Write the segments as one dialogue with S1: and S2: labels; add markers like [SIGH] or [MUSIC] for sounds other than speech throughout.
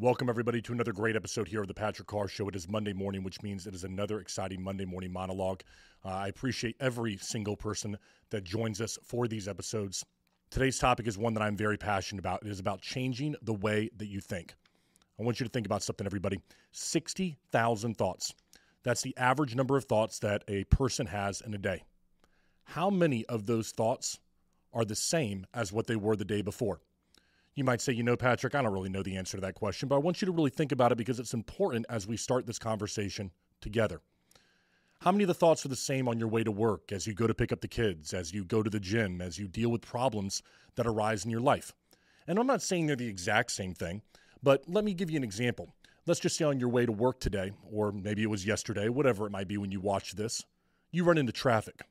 S1: Welcome, everybody, to another great episode here of the Patrick Carr Show. It is Monday morning, which means it is another exciting Monday morning monologue. Uh, I appreciate every single person that joins us for these episodes. Today's topic is one that I'm very passionate about. It is about changing the way that you think. I want you to think about something, everybody 60,000 thoughts. That's the average number of thoughts that a person has in a day. How many of those thoughts are the same as what they were the day before? You might say, you know, Patrick, I don't really know the answer to that question, but I want you to really think about it because it's important as we start this conversation together. How many of the thoughts are the same on your way to work, as you go to pick up the kids, as you go to the gym, as you deal with problems that arise in your life? And I'm not saying they're the exact same thing, but let me give you an example. Let's just say on your way to work today, or maybe it was yesterday, whatever it might be when you watch this, you run into traffic.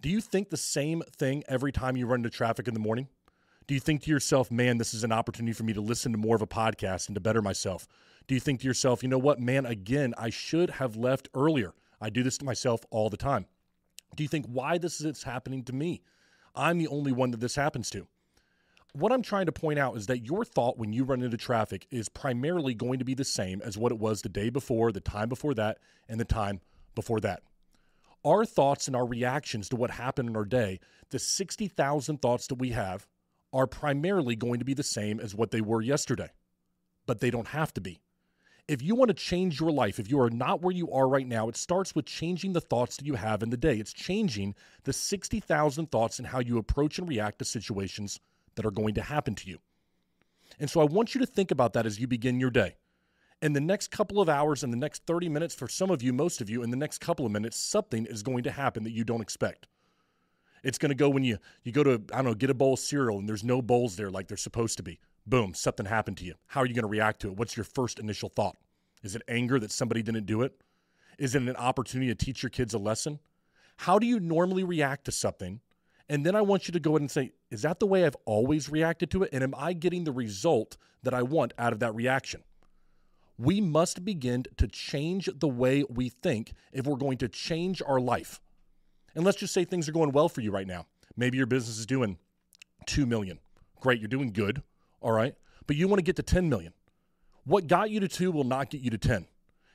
S1: Do you think the same thing every time you run into traffic in the morning? Do you think to yourself, man, this is an opportunity for me to listen to more of a podcast and to better myself? Do you think to yourself, you know what, man, again, I should have left earlier? I do this to myself all the time. Do you think why this is happening to me? I'm the only one that this happens to. What I'm trying to point out is that your thought when you run into traffic is primarily going to be the same as what it was the day before, the time before that, and the time before that. Our thoughts and our reactions to what happened in our day, the 60,000 thoughts that we have, are primarily going to be the same as what they were yesterday, but they don't have to be. If you want to change your life, if you are not where you are right now, it starts with changing the thoughts that you have in the day. It's changing the 60,000 thoughts and how you approach and react to situations that are going to happen to you. And so I want you to think about that as you begin your day. In the next couple of hours, in the next 30 minutes, for some of you, most of you, in the next couple of minutes, something is going to happen that you don't expect. It's going to go when you you go to I don't know get a bowl of cereal and there's no bowls there like they're supposed to be. Boom, something happened to you. How are you going to react to it? What's your first initial thought? Is it anger that somebody didn't do it? Is it an opportunity to teach your kids a lesson? How do you normally react to something? And then I want you to go ahead and say, is that the way I've always reacted to it? And am I getting the result that I want out of that reaction? We must begin to change the way we think if we're going to change our life. And let's just say things are going well for you right now. Maybe your business is doing 2 million. Great, you're doing good. All right. But you want to get to 10 million. What got you to 2 will not get you to 10.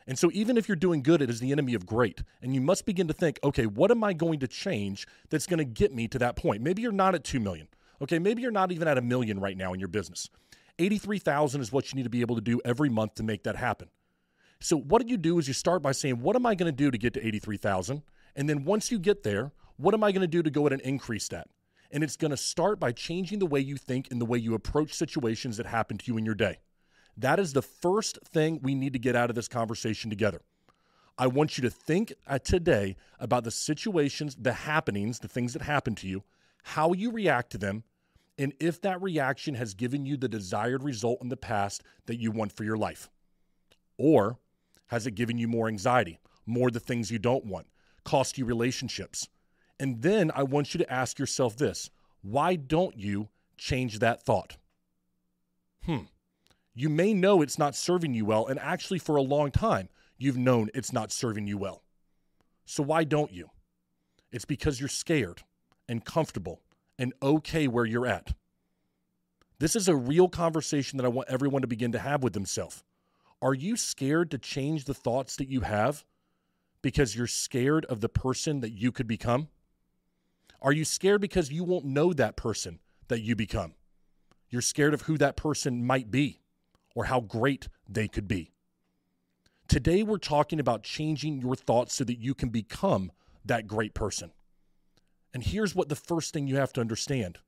S1: And so even if you're doing good, it is the enemy of great. And you must begin to think, okay, what am I going to change that's going to get me to that point? Maybe you're not at 2 million. Okay, maybe you're not even at a million right now in your business. 83,000 is what you need to be able to do every month to make that happen. So what do you do is you start by saying, what am I going to do to get to 83,000? And then once you get there, what am I going to do to go ahead and increase that? And it's going to start by changing the way you think and the way you approach situations that happen to you in your day. That is the first thing we need to get out of this conversation together. I want you to think uh, today about the situations, the happenings, the things that happen to you, how you react to them, and if that reaction has given you the desired result in the past that you want for your life. Or has it given you more anxiety, more the things you don't want, cost you relationships. And then I want you to ask yourself this why don't you change that thought? Hmm. You may know it's not serving you well, and actually, for a long time, you've known it's not serving you well. So, why don't you? It's because you're scared and comfortable and okay where you're at. This is a real conversation that I want everyone to begin to have with themselves. Are you scared to change the thoughts that you have because you're scared of the person that you could become? Are you scared because you won't know that person that you become? You're scared of who that person might be or how great they could be. Today, we're talking about changing your thoughts so that you can become that great person. And here's what the first thing you have to understand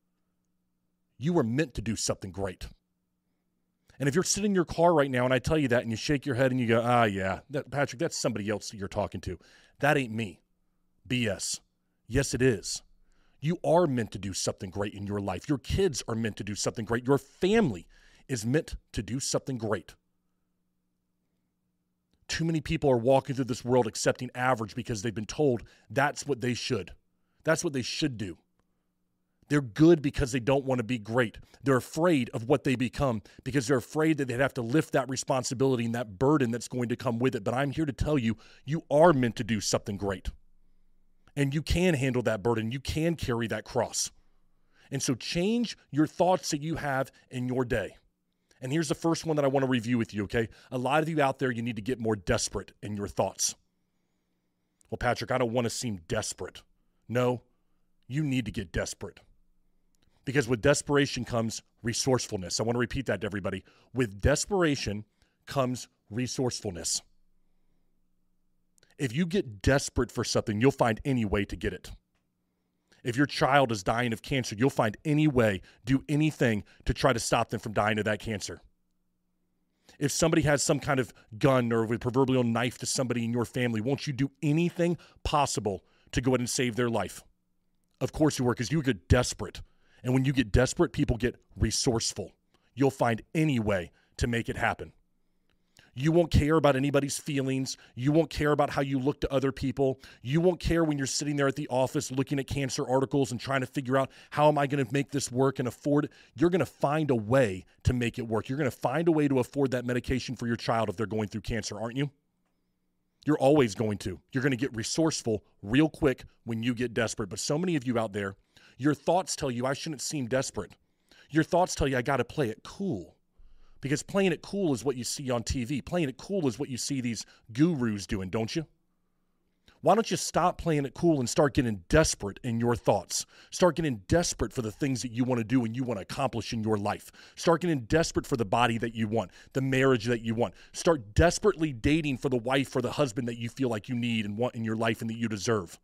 S1: you were meant to do something great. And if you're sitting in your car right now and I tell you that and you shake your head and you go, ah, yeah, that, Patrick, that's somebody else that you're talking to. That ain't me. BS. Yes, it is. You are meant to do something great in your life. Your kids are meant to do something great. Your family is meant to do something great. Too many people are walking through this world accepting average because they've been told that's what they should. That's what they should do. They're good because they don't want to be great. They're afraid of what they become because they're afraid that they'd have to lift that responsibility and that burden that's going to come with it. But I'm here to tell you, you are meant to do something great. And you can handle that burden. You can carry that cross. And so change your thoughts that you have in your day. And here's the first one that I want to review with you, okay? A lot of you out there, you need to get more desperate in your thoughts. Well, Patrick, I don't want to seem desperate. No, you need to get desperate. Because with desperation comes resourcefulness. I want to repeat that to everybody. With desperation comes resourcefulness. If you get desperate for something, you'll find any way to get it. If your child is dying of cancer, you'll find any way, do anything to try to stop them from dying of that cancer. If somebody has some kind of gun or a proverbial knife to somebody in your family, won't you do anything possible to go ahead and save their life? Of course you will, because you get desperate. And when you get desperate, people get resourceful. You'll find any way to make it happen. You won't care about anybody's feelings. You won't care about how you look to other people. You won't care when you're sitting there at the office looking at cancer articles and trying to figure out how am I going to make this work and afford it. You're going to find a way to make it work. You're going to find a way to afford that medication for your child if they're going through cancer, aren't you? You're always going to. You're going to get resourceful real quick when you get desperate. But so many of you out there, your thoughts tell you I shouldn't seem desperate. Your thoughts tell you I got to play it cool because playing it cool is what you see on TV. Playing it cool is what you see these gurus doing, don't you? Why don't you stop playing it cool and start getting desperate in your thoughts? Start getting desperate for the things that you want to do and you want to accomplish in your life. Start getting desperate for the body that you want, the marriage that you want. Start desperately dating for the wife or the husband that you feel like you need and want in your life and that you deserve.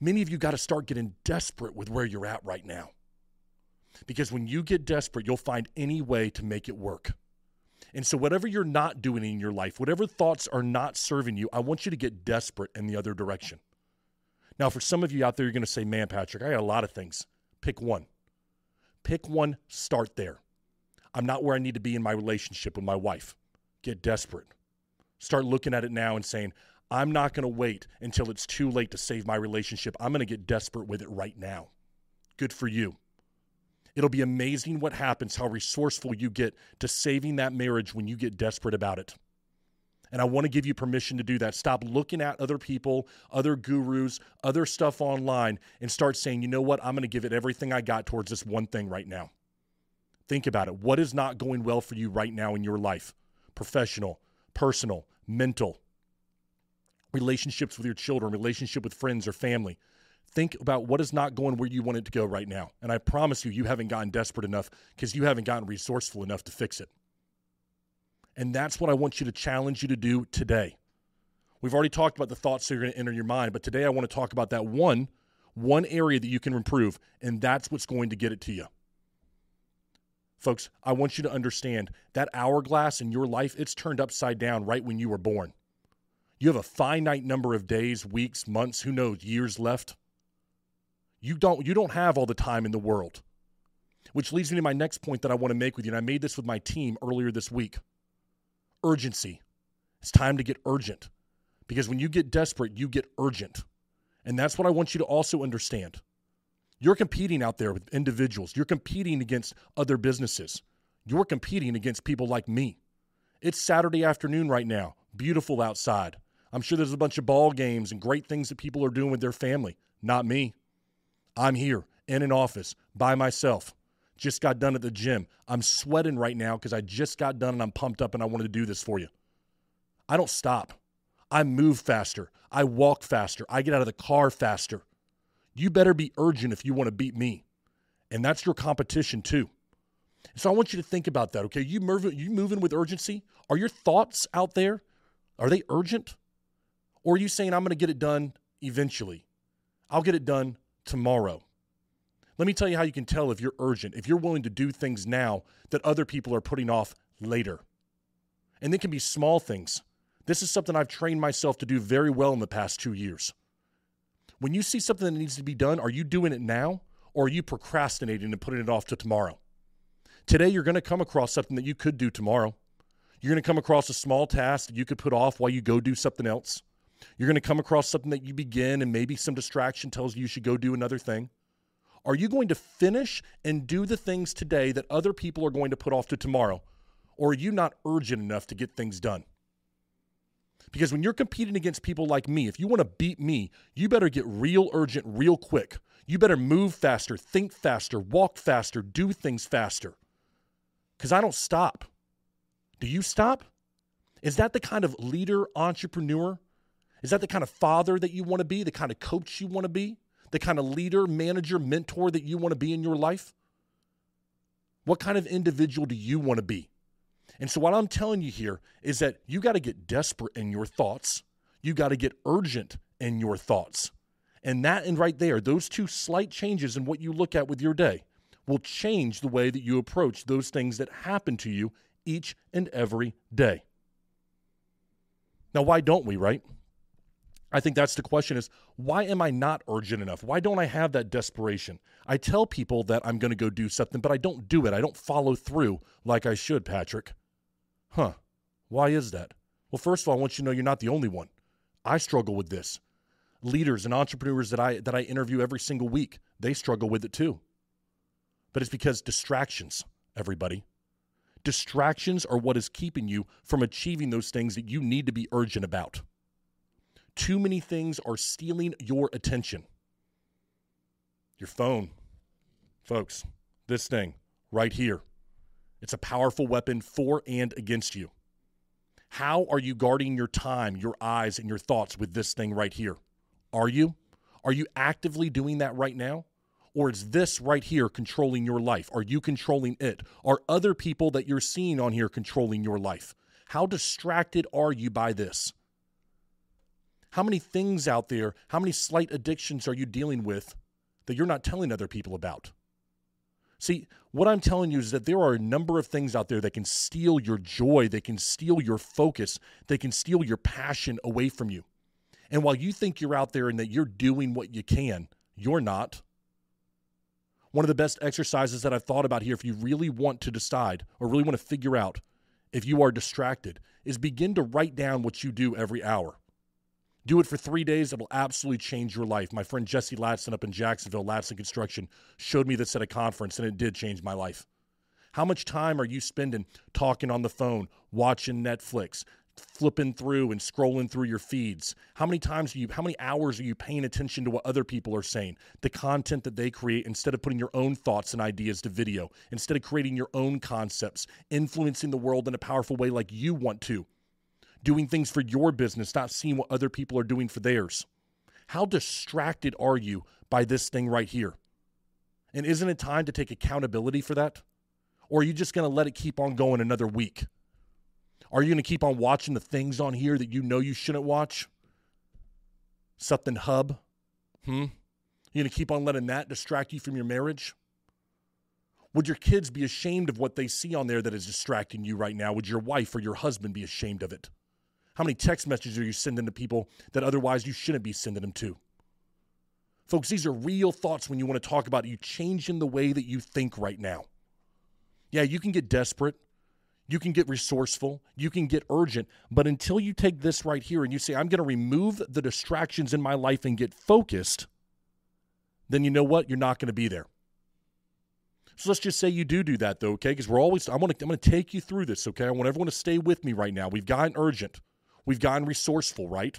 S1: Many of you got to start getting desperate with where you're at right now. Because when you get desperate, you'll find any way to make it work. And so, whatever you're not doing in your life, whatever thoughts are not serving you, I want you to get desperate in the other direction. Now, for some of you out there, you're going to say, Man, Patrick, I got a lot of things. Pick one. Pick one, start there. I'm not where I need to be in my relationship with my wife. Get desperate. Start looking at it now and saying, I'm not going to wait until it's too late to save my relationship. I'm going to get desperate with it right now. Good for you. It'll be amazing what happens, how resourceful you get to saving that marriage when you get desperate about it. And I want to give you permission to do that. Stop looking at other people, other gurus, other stuff online, and start saying, you know what? I'm going to give it everything I got towards this one thing right now. Think about it. What is not going well for you right now in your life? Professional, personal, mental, relationships with your children, relationship with friends or family think about what is not going where you want it to go right now. And I promise you, you haven't gotten desperate enough because you haven't gotten resourceful enough to fix it. And that's what I want you to challenge you to do today. We've already talked about the thoughts that are going to enter your mind, but today I want to talk about that one one area that you can improve, and that's what's going to get it to you. Folks, I want you to understand that hourglass in your life, it's turned upside down right when you were born. You have a finite number of days, weeks, months, who knows, years left. You don't you don't have all the time in the world. Which leads me to my next point that I want to make with you. And I made this with my team earlier this week. Urgency. It's time to get urgent. Because when you get desperate, you get urgent. And that's what I want you to also understand. You're competing out there with individuals. You're competing against other businesses. You're competing against people like me. It's Saturday afternoon right now. Beautiful outside. I'm sure there's a bunch of ball games and great things that people are doing with their family. Not me. I'm here in an office by myself. Just got done at the gym. I'm sweating right now because I just got done and I'm pumped up and I wanted to do this for you. I don't stop. I move faster. I walk faster. I get out of the car faster. You better be urgent if you want to beat me. And that's your competition too. So I want you to think about that, okay? You you moving with urgency? Are your thoughts out there? Are they urgent? Or are you saying I'm going to get it done eventually? I'll get it done tomorrow. Let me tell you how you can tell if you're urgent, if you're willing to do things now that other people are putting off later. And they can be small things. This is something I've trained myself to do very well in the past two years. When you see something that needs to be done, are you doing it now or are you procrastinating and putting it off to tomorrow? Today, you're going to come across something that you could do tomorrow. You're going to come across a small task that you could put off while you go do something else. You're going to come across something that you begin and maybe some distraction tells you you should go do another thing. Are you going to finish and do the things today that other people are going to put off to tomorrow? Or are you not urgent enough to get things done? Because when you're competing against people like me, if you want to beat me, you better get real urgent real quick. You better move faster, think faster, walk faster, do things faster. Because I don't stop. Do you stop? Is that the kind of leader, entrepreneur? Is that the kind of father that you want to be? The kind of coach you want to be? The kind of leader, manager, mentor that you want to be in your life? What kind of individual do you want to be? And so, what I'm telling you here is that you got to get desperate in your thoughts. You got to get urgent in your thoughts. And that and right there, those two slight changes in what you look at with your day will change the way that you approach those things that happen to you each and every day. Now, why don't we, right? I think that's the question is why am I not urgent enough? Why don't I have that desperation? I tell people that I'm going to go do something, but I don't do it. I don't follow through like I should, Patrick. Huh. Why is that? Well, first of all, I want you to know you're not the only one. I struggle with this. Leaders and entrepreneurs that I that I interview every single week, they struggle with it too. But it's because distractions, everybody. Distractions are what is keeping you from achieving those things that you need to be urgent about. Too many things are stealing your attention. Your phone, folks, this thing right here it's a powerful weapon for and against you. How are you guarding your time, your eyes, and your thoughts with this thing right here? Are you? Are you actively doing that right now? Or is this right here controlling your life? Are you controlling it? Are other people that you're seeing on here controlling your life? How distracted are you by this? How many things out there, how many slight addictions are you dealing with that you're not telling other people about? See, what I'm telling you is that there are a number of things out there that can steal your joy, they can steal your focus, they can steal your passion away from you. And while you think you're out there and that you're doing what you can, you're not. One of the best exercises that I've thought about here, if you really want to decide or really want to figure out if you are distracted, is begin to write down what you do every hour. Do it for three days. It'll absolutely change your life. My friend Jesse Latson up in Jacksonville, Latson Construction, showed me this at a conference, and it did change my life. How much time are you spending talking on the phone, watching Netflix, flipping through and scrolling through your feeds? How many times are you, how many hours are you paying attention to what other people are saying, the content that they create, instead of putting your own thoughts and ideas to video, instead of creating your own concepts, influencing the world in a powerful way like you want to? Doing things for your business, not seeing what other people are doing for theirs? How distracted are you by this thing right here? And isn't it time to take accountability for that? Or are you just going to let it keep on going another week? Are you going to keep on watching the things on here that you know you shouldn't watch? Something hub? Hmm? You going to keep on letting that distract you from your marriage? Would your kids be ashamed of what they see on there that is distracting you right now? Would your wife or your husband be ashamed of it? How many text messages are you sending to people that otherwise you shouldn't be sending them to? Folks, these are real thoughts when you want to talk about you changing the way that you think right now. Yeah, you can get desperate. You can get resourceful. You can get urgent. But until you take this right here and you say, I'm going to remove the distractions in my life and get focused, then you know what? You're not going to be there. So let's just say you do do that, though, okay? Because we're always, I'm going to I'm going to take you through this, okay? I want everyone to stay with me right now. We've gotten urgent. We've gotten resourceful, right?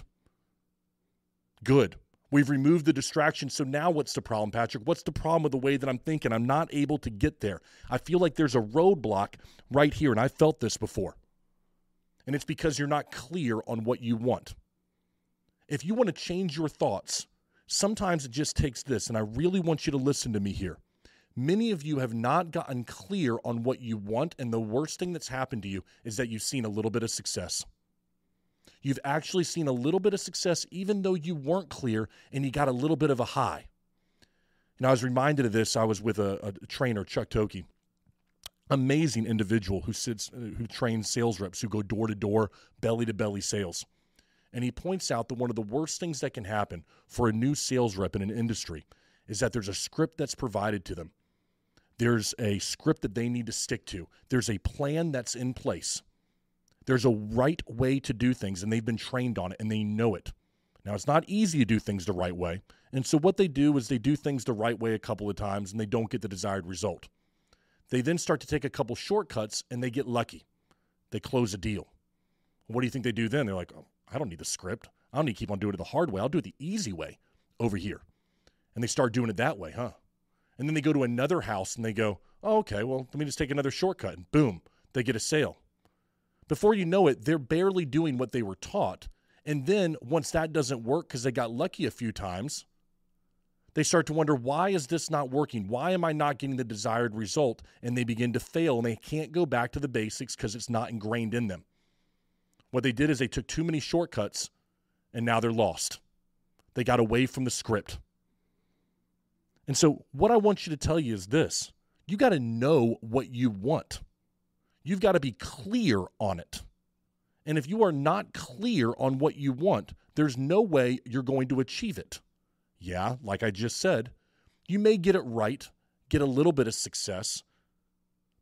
S1: Good. We've removed the distraction. So now what's the problem, Patrick? What's the problem with the way that I'm thinking? I'm not able to get there. I feel like there's a roadblock right here, and I felt this before. And it's because you're not clear on what you want. If you want to change your thoughts, sometimes it just takes this, and I really want you to listen to me here. Many of you have not gotten clear on what you want, and the worst thing that's happened to you is that you've seen a little bit of success you've actually seen a little bit of success, even though you weren't clear and you got a little bit of a high. And I was reminded of this. I was with a, a trainer, Chuck Toki, amazing individual who sits, uh, who trains sales reps who go door to door, belly to belly sales. And he points out that one of the worst things that can happen for a new sales rep in an industry is that there's a script that's provided to them. There's a script that they need to stick to. There's a plan that's in place. There's a right way to do things, and they've been trained on it and they know it. Now, it's not easy to do things the right way. And so, what they do is they do things the right way a couple of times and they don't get the desired result. They then start to take a couple shortcuts and they get lucky. They close a deal. What do you think they do then? They're like, oh, I don't need the script. I don't need to keep on doing it the hard way. I'll do it the easy way over here. And they start doing it that way, huh? And then they go to another house and they go, Oh, okay, well, let me just take another shortcut. And boom, they get a sale. Before you know it, they're barely doing what they were taught. And then once that doesn't work because they got lucky a few times, they start to wonder why is this not working? Why am I not getting the desired result? And they begin to fail and they can't go back to the basics because it's not ingrained in them. What they did is they took too many shortcuts and now they're lost. They got away from the script. And so, what I want you to tell you is this you got to know what you want. You've got to be clear on it. And if you are not clear on what you want, there's no way you're going to achieve it. Yeah, like I just said, you may get it right, get a little bit of success,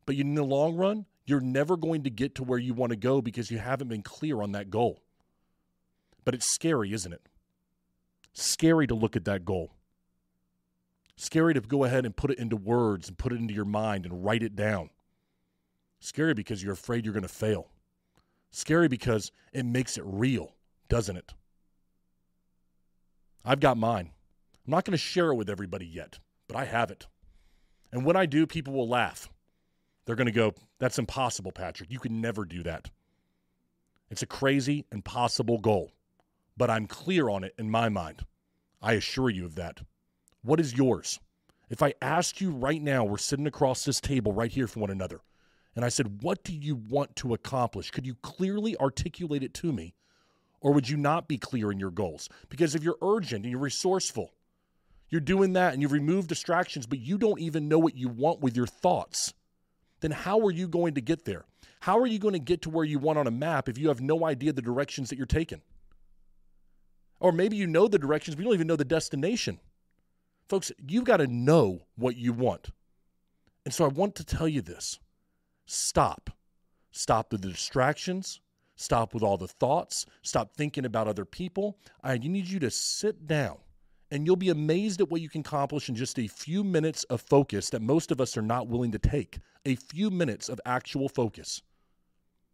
S1: but in the long run, you're never going to get to where you want to go because you haven't been clear on that goal. But it's scary, isn't it? Scary to look at that goal. Scary to go ahead and put it into words and put it into your mind and write it down. Scary because you're afraid you're going to fail. Scary because it makes it real, doesn't it? I've got mine. I'm not going to share it with everybody yet, but I have it. And when I do, people will laugh. They're going to go, That's impossible, Patrick. You can never do that. It's a crazy, impossible goal, but I'm clear on it in my mind. I assure you of that. What is yours? If I asked you right now, we're sitting across this table right here from one another, and I said, What do you want to accomplish? Could you clearly articulate it to me? Or would you not be clear in your goals? Because if you're urgent and you're resourceful, you're doing that and you've removed distractions, but you don't even know what you want with your thoughts, then how are you going to get there? How are you going to get to where you want on a map if you have no idea the directions that you're taking? Or maybe you know the directions, but you don't even know the destination. Folks, you've got to know what you want. And so I want to tell you this stop. Stop with the distractions. Stop with all the thoughts. Stop thinking about other people. I need you to sit down and you'll be amazed at what you can accomplish in just a few minutes of focus that most of us are not willing to take. A few minutes of actual focus.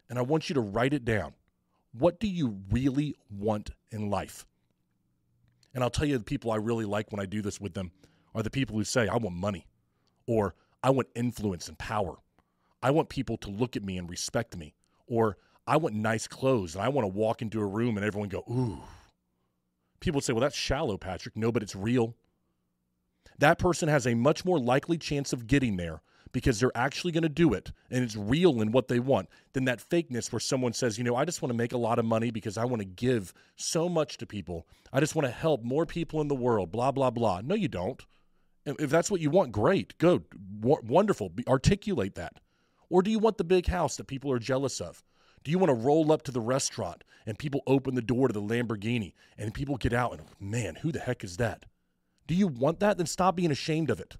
S1: And I want you to write it down. What do you really want in life? And I'll tell you the people I really like when I do this with them are the people who say, I want money, or I want influence and power. I want people to look at me and respect me, or I want nice clothes and I want to walk into a room and everyone go, ooh. People say, well, that's shallow, Patrick. No, but it's real. That person has a much more likely chance of getting there because they're actually going to do it and it's real in what they want than that fakeness where someone says, you know, I just want to make a lot of money because I want to give so much to people. I just want to help more people in the world, blah, blah, blah. No, you don't. If that's what you want, great, w- wonderful. Articulate that. Or do you want the big house that people are jealous of? Do you want to roll up to the restaurant and people open the door to the Lamborghini and people get out and, man, who the heck is that? Do you want that? Then stop being ashamed of it.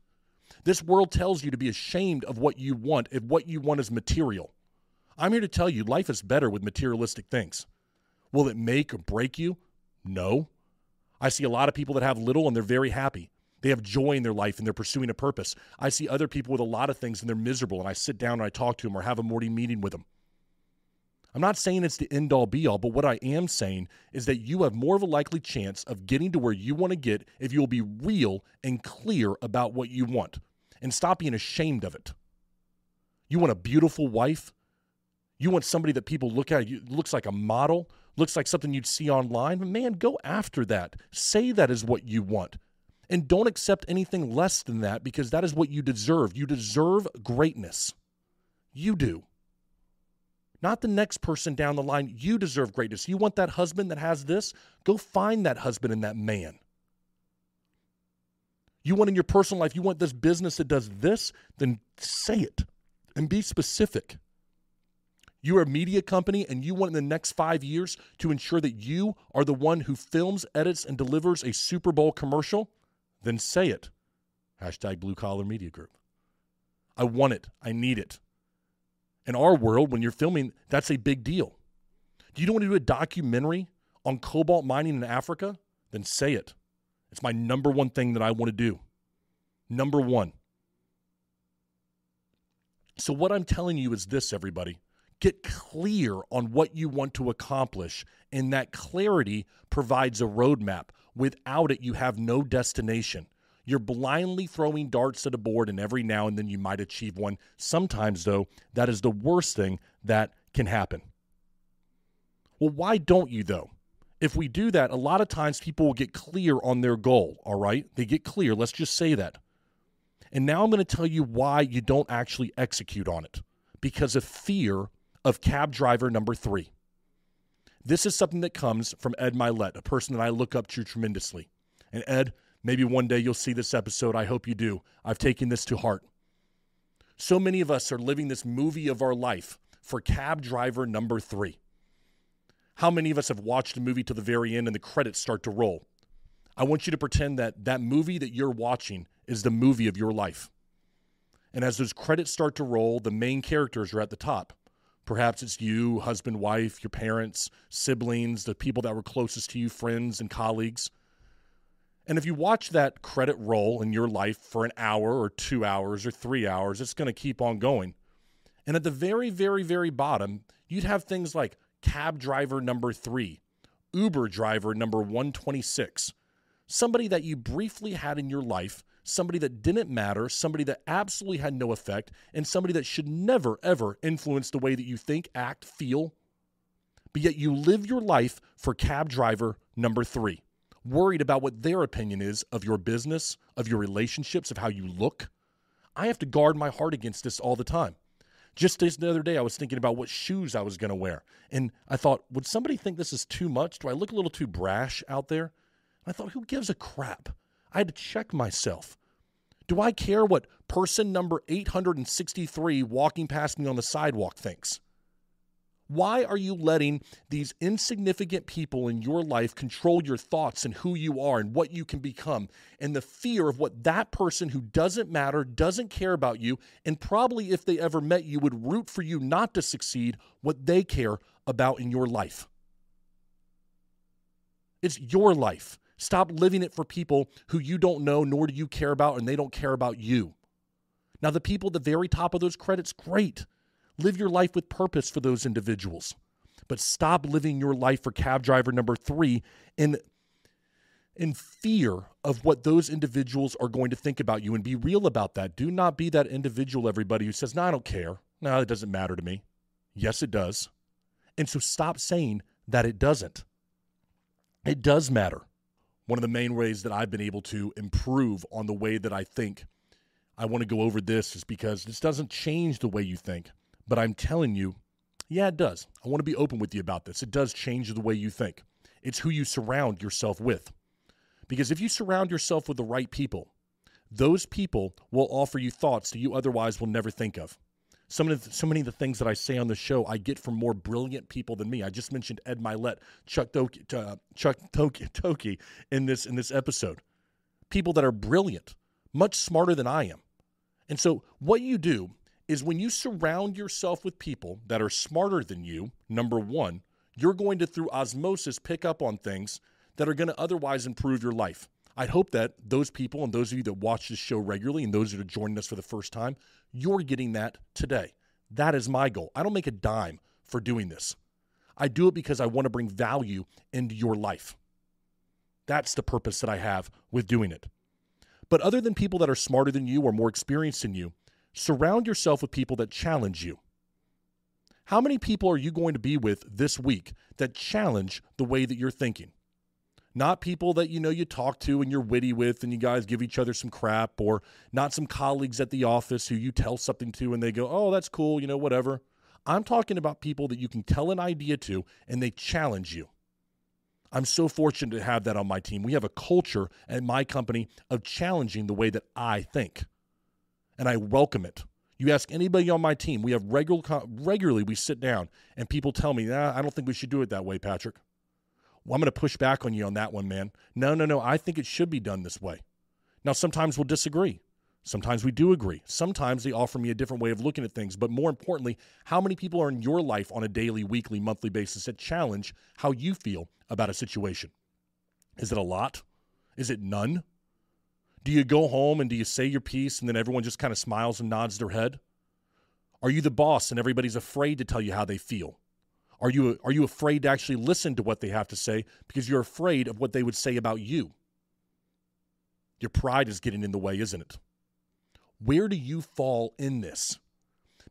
S1: This world tells you to be ashamed of what you want if what you want is material. I'm here to tell you life is better with materialistic things. Will it make or break you? No. I see a lot of people that have little and they're very happy. They have joy in their life and they're pursuing a purpose. I see other people with a lot of things and they're miserable and I sit down and I talk to them or have a morning meeting with them. I'm not saying it's the end all be all, but what I am saying is that you have more of a likely chance of getting to where you want to get if you'll be real and clear about what you want and stop being ashamed of it. You want a beautiful wife? You want somebody that people look at, you looks like a model, looks like something you'd see online? Man, go after that. Say that is what you want. And don't accept anything less than that because that is what you deserve. You deserve greatness. You do not the next person down the line. You deserve greatness. You want that husband that has this? Go find that husband and that man. You want in your personal life, you want this business that does this? Then say it and be specific. You're a media company and you want in the next five years to ensure that you are the one who films, edits, and delivers a Super Bowl commercial? Then say it. Hashtag blue collar media group. I want it. I need it in our world, when you're filming, that's a big deal. Do you want to do a documentary on cobalt mining in Africa? Then say it. It's my number one thing that I want to do. Number one. So, what I'm telling you is this, everybody get clear on what you want to accomplish, and that clarity provides a roadmap. Without it, you have no destination. You're blindly throwing darts at a board, and every now and then you might achieve one. Sometimes, though, that is the worst thing that can happen. Well, why don't you, though? If we do that, a lot of times people will get clear on their goal, all right? They get clear. Let's just say that. And now I'm going to tell you why you don't actually execute on it because of fear of cab driver number three. This is something that comes from Ed Mylett, a person that I look up to tremendously. And Ed, maybe one day you'll see this episode. I hope you do. I've taken this to heart. So many of us are living this movie of our life for cab driver number three. How many of us have watched a movie to the very end and the credits start to roll? I want you to pretend that that movie that you're watching is the movie of your life. And as those credits start to roll, the main characters are at the top. Perhaps it's you, husband, wife, your parents, siblings, the people that were closest to you, friends and colleagues. And if you watch that credit roll in your life for an hour or two hours or three hours, it's going to keep on going. And at the very, very, very bottom, you'd have things like cab driver number three, Uber driver number 126, somebody that you briefly had in your life somebody that didn't matter, somebody that absolutely had no effect, and somebody that should never, ever influence the way that you think, act, feel. But yet you live your life for cab driver number three, worried about what their opinion is of your business, of your relationships, of how you look. I have to guard my heart against this all the time. Just this the other day, I was thinking about what shoes I was going to wear. And I thought, would somebody think this is too much? Do I look a little too brash out there? I thought, who gives a crap? I had to check myself. Do I care what person number 863 walking past me on the sidewalk thinks? Why are you letting these insignificant people in your life control your thoughts and who you are and what you can become and the fear of what that person who doesn't matter, doesn't care about you, and probably if they ever met you would root for you not to succeed, what they care about in your life? It's your life. Stop living it for people who you don't know nor do you care about and they don't care about you. Now, the people at the very top of those credits, great. Live your life with purpose for those individuals. But stop living your life for cab driver number three in, in fear of what those individuals are going to think about you and be real about that. Do not be that individual, everybody, who says, No, I don't care. No, it doesn't matter to me. Yes, it does. And so stop saying that it doesn't. It does matter one of the main ways that I've been able to improve on the way that I think. I want to go over this is because this doesn't change the way you think, but I'm telling you, yeah, it does. I want to be open with you about this. It does change the way you think. It's who you surround yourself with. Because if you surround yourself with the right people, those people will offer you thoughts that you otherwise will never think of. Some of the, so many of the things that I say on the show, I get from more brilliant people than me. I just mentioned Ed Mylett, Chuck Toki, uh, Chuck Toki, [LAUGHS] Toki in this in this episode. People that are brilliant, much smarter than I am. And so, what you do is when you surround yourself with people that are smarter than you, number one, you're going to, through osmosis, pick up on things that are going to otherwise improve your life. I hope that those people and those of you that watch this show regularly and those that are joining us for the first time, you're getting that today. That is my goal. I don't make a dime for doing this. I do it because I want to bring value into your life. That's the purpose that I have with doing it. But other than people that are smarter than you or more experienced than you, surround yourself with people that challenge you. How many people are you going to be with this week that challenge the way that you're thinking? Not people that you know you talk to and you're witty with and you guys give each other some crap or not some colleagues at the office who you tell something to and they go oh that's cool you know whatever. I'm talking about people that you can tell an idea to and they challenge you. I'm so fortunate to have that on my team. We have a culture at my company of challenging the way that i think and i welcome it. You ask anybody on my team we have regular regularly we sit down and people tell me nah, i don't think we should do it that way patrick well, I'm going to push back on you on that one, man. No, no, no. I think it should be done this way. Now, sometimes we'll disagree. Sometimes we do agree. Sometimes they offer me a different way of looking at things. But more importantly, how many people are in your life on a daily, weekly, monthly basis that challenge how you feel about a situation? Is it a lot? Is it none? Do you go home and do you say your piece and then everyone just kind of smiles and nods their head? Are you the boss and everybody's afraid to tell you how they feel? Are you are you afraid to actually listen to what they have to say because you're afraid of what they would say about you? Your pride is getting in the way, isn't it? Where do you fall in this?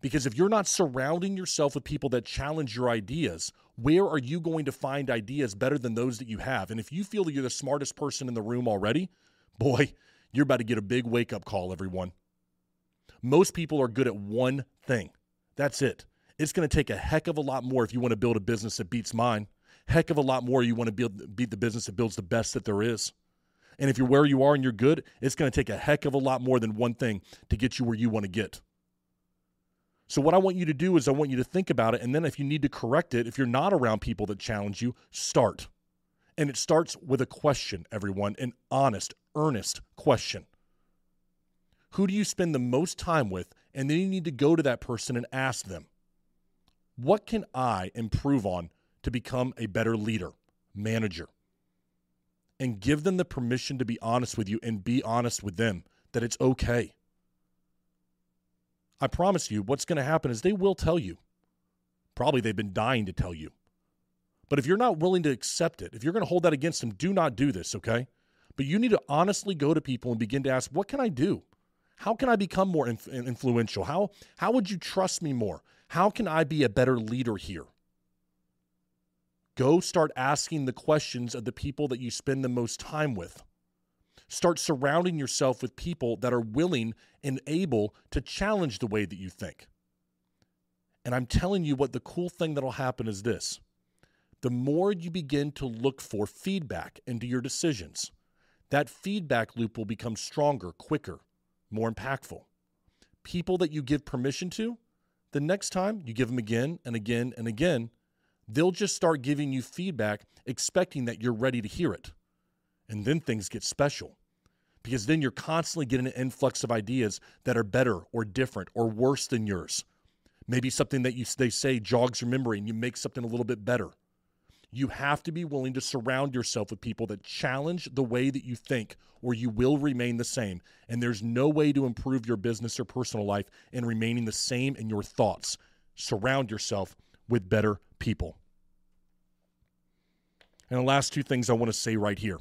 S1: Because if you're not surrounding yourself with people that challenge your ideas, where are you going to find ideas better than those that you have? And if you feel that you're the smartest person in the room already, boy, you're about to get a big wake up call, everyone. Most people are good at one thing. That's it. It's going to take a heck of a lot more if you want to build a business that beats mine. Heck of a lot more you want to build beat the business that builds the best that there is. And if you're where you are and you're good, it's going to take a heck of a lot more than one thing to get you where you want to get. So, what I want you to do is, I want you to think about it. And then, if you need to correct it, if you're not around people that challenge you, start. And it starts with a question, everyone an honest, earnest question. Who do you spend the most time with? And then you need to go to that person and ask them, What can I improve on to become a better leader, manager? And give them the permission to be honest with you and be honest with them that it's okay. I promise you, what's going to happen is they will tell you. Probably they've been dying to tell you. But if you're not willing to accept it, if you're going to hold that against them, do not do this, okay? But you need to honestly go to people and begin to ask, what can I do? How can I become more inf- influential? How, how would you trust me more? How can I be a better leader here? Go start asking the questions of the people that you spend the most time with. Start surrounding yourself with people that are willing and able to challenge the way that you think. And I'm telling you what the cool thing that'll happen is this the more you begin to look for feedback into your decisions, that feedback loop will become stronger, quicker, more impactful. People that you give permission to, the next time you give them again and again and again, they'll just start giving you feedback expecting that you're ready to hear it. And then things get special because then you're constantly getting an influx of ideas that are better or different or worse than yours. Maybe something that you they say jogs your memory and you make something a little bit better. You have to be willing to surround yourself with people that challenge the way that you think, or you will remain the same. And there's no way to improve your business or personal life in remaining the same in your thoughts. Surround yourself with better people. And the last two things I want to say right here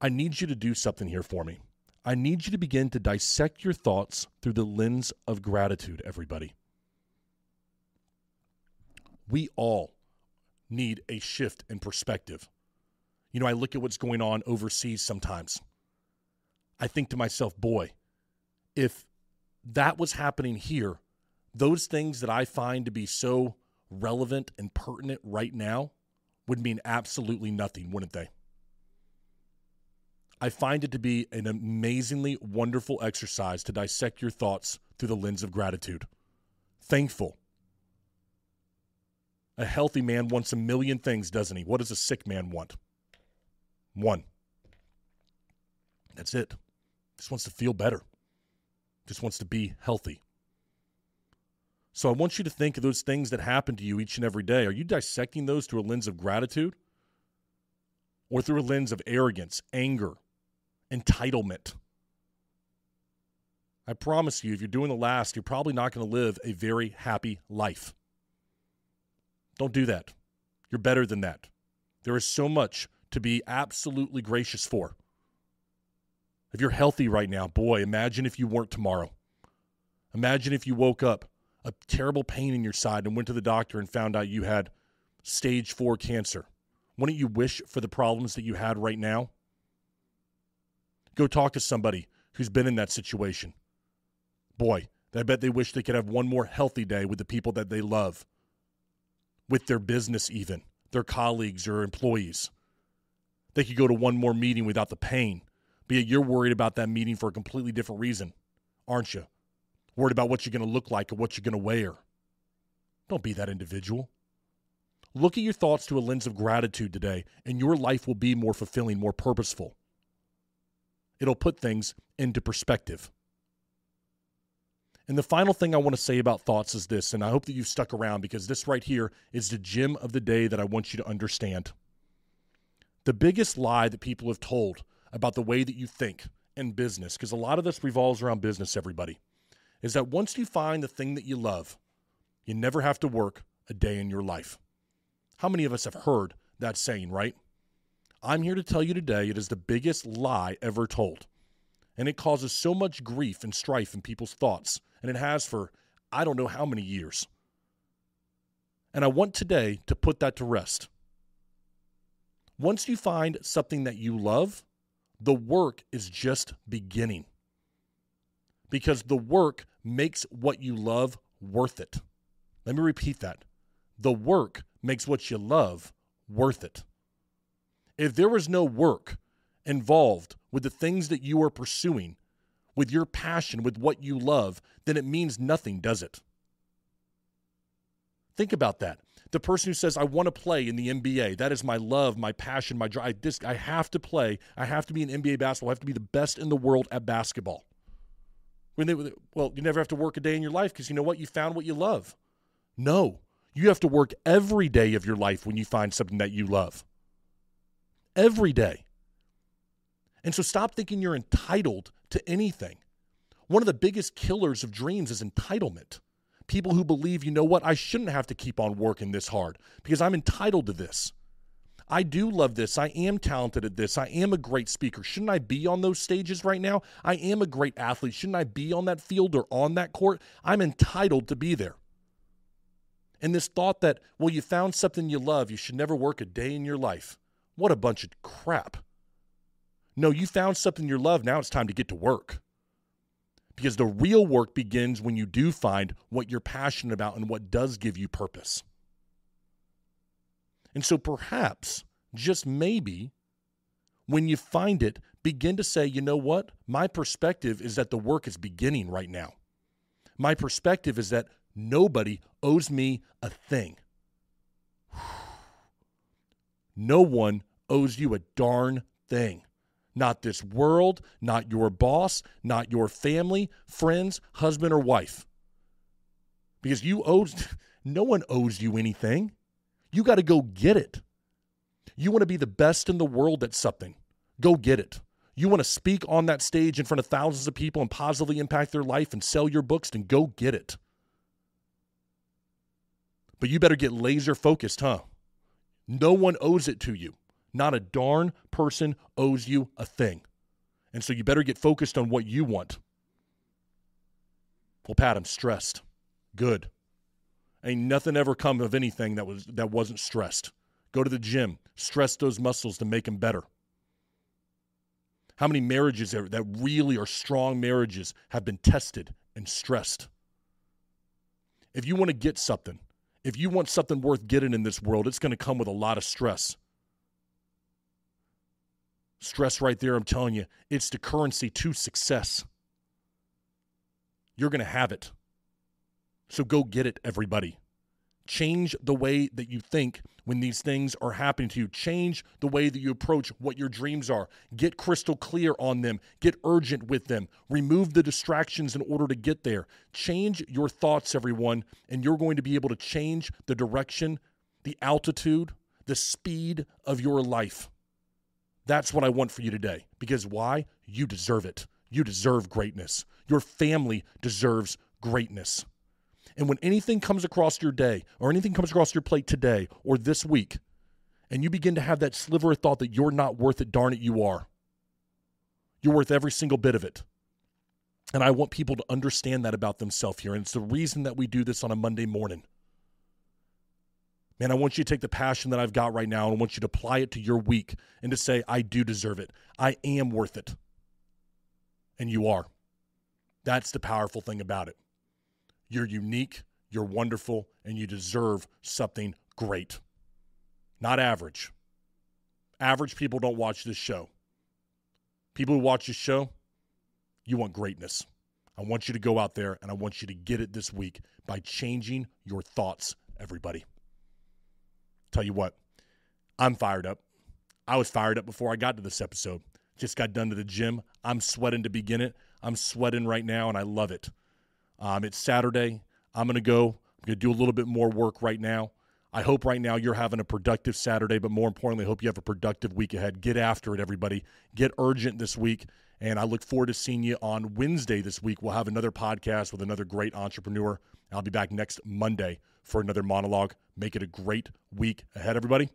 S1: I need you to do something here for me. I need you to begin to dissect your thoughts through the lens of gratitude, everybody. We all need a shift in perspective. You know, I look at what's going on overseas sometimes. I think to myself, boy, if that was happening here, those things that I find to be so relevant and pertinent right now would mean absolutely nothing, wouldn't they? I find it to be an amazingly wonderful exercise to dissect your thoughts through the lens of gratitude. Thankful. A healthy man wants a million things, doesn't he? What does a sick man want? One. That's it. Just wants to feel better. Just wants to be healthy. So I want you to think of those things that happen to you each and every day. Are you dissecting those through a lens of gratitude? Or through a lens of arrogance, anger, entitlement. I promise you, if you're doing the last, you're probably not going to live a very happy life. Don't do that. You're better than that. There is so much to be absolutely gracious for. If you're healthy right now, boy, imagine if you weren't tomorrow. Imagine if you woke up a terrible pain in your side and went to the doctor and found out you had stage four cancer. Wouldn't you wish for the problems that you had right now? Go talk to somebody who's been in that situation. Boy, I bet they wish they could have one more healthy day with the people that they love, with their business, even their colleagues or employees. They could go to one more meeting without the pain, but yet you're worried about that meeting for a completely different reason, aren't you? Worried about what you're going to look like or what you're going to wear. Don't be that individual. Look at your thoughts through a lens of gratitude today, and your life will be more fulfilling, more purposeful it'll put things into perspective. And the final thing I want to say about thoughts is this, and I hope that you've stuck around because this right here is the gem of the day that I want you to understand. The biggest lie that people have told about the way that you think in business, because a lot of this revolves around business, everybody, is that once you find the thing that you love, you never have to work a day in your life. How many of us have heard that saying, right? I'm here to tell you today it is the biggest lie ever told. And it causes so much grief and strife in people's thoughts. And it has for I don't know how many years. And I want today to put that to rest. Once you find something that you love, the work is just beginning. Because the work makes what you love worth it. Let me repeat that. The work makes what you love worth it. If there was no work involved with the things that you are pursuing, with your passion, with what you love, then it means nothing, does it? Think about that. The person who says, I want to play in the NBA, that is my love, my passion, my drive. I have to play. I have to be in NBA basketball. I have to be the best in the world at basketball. When they, well, you never have to work a day in your life because you know what? You found what you love. No, you have to work every day of your life when you find something that you love. Every day. And so stop thinking you're entitled to anything. One of the biggest killers of dreams is entitlement. People who believe, you know what, I shouldn't have to keep on working this hard because I'm entitled to this. I do love this. I am talented at this. I am a great speaker. Shouldn't I be on those stages right now? I am a great athlete. Shouldn't I be on that field or on that court? I'm entitled to be there. And this thought that, well, you found something you love, you should never work a day in your life. What a bunch of crap. No, you found something you love, now it's time to get to work. Because the real work begins when you do find what you're passionate about and what does give you purpose. And so perhaps, just maybe, when you find it, begin to say, you know what? My perspective is that the work is beginning right now. My perspective is that Nobody owes me a thing. [SIGHS] No one owes you a darn thing. Not this world, not your boss, not your family, friends, husband, or wife. Because you owe, [LAUGHS] no one owes you anything. You got to go get it. You want to be the best in the world at something, go get it. You want to speak on that stage in front of thousands of people and positively impact their life and sell your books, then go get it. But you better get laser focused, huh? No one owes it to you. Not a darn person owes you a thing. And so you better get focused on what you want. Well, Pat, I'm stressed. Good. Ain't nothing ever come of anything that was that wasn't stressed. Go to the gym, stress those muscles to make them better. How many marriages that really are strong marriages have been tested and stressed? If you want to get something, if you want something worth getting in this world, it's going to come with a lot of stress. Stress right there, I'm telling you, it's the currency to success. You're going to have it. So go get it, everybody. Change the way that you think when these things are happening to you. Change the way that you approach what your dreams are. Get crystal clear on them. Get urgent with them. Remove the distractions in order to get there. Change your thoughts, everyone, and you're going to be able to change the direction, the altitude, the speed of your life. That's what I want for you today. Because why? You deserve it. You deserve greatness. Your family deserves greatness. And when anything comes across your day or anything comes across your plate today or this week, and you begin to have that sliver of thought that you're not worth it, darn it, you are. You're worth every single bit of it. And I want people to understand that about themselves here. And it's the reason that we do this on a Monday morning. Man, I want you to take the passion that I've got right now and I want you to apply it to your week and to say, I do deserve it. I am worth it. And you are. That's the powerful thing about it. You're unique, you're wonderful, and you deserve something great. Not average. Average people don't watch this show. People who watch this show, you want greatness. I want you to go out there and I want you to get it this week by changing your thoughts, everybody. Tell you what, I'm fired up. I was fired up before I got to this episode. Just got done to the gym. I'm sweating to begin it. I'm sweating right now and I love it. Um, it's Saturday. I'm to go. I'm to do a little bit more work right now. I hope right now you're having a productive Saturday, but more importantly, I hope you have a productive week ahead. Get after it, everybody. Get urgent this week. And I look forward to seeing you on Wednesday this week. We'll have another podcast with another great entrepreneur. I'll be back next Monday for another monologue. Make it a great week ahead, everybody.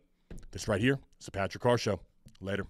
S1: This right here is the Patrick Carr Show. Later.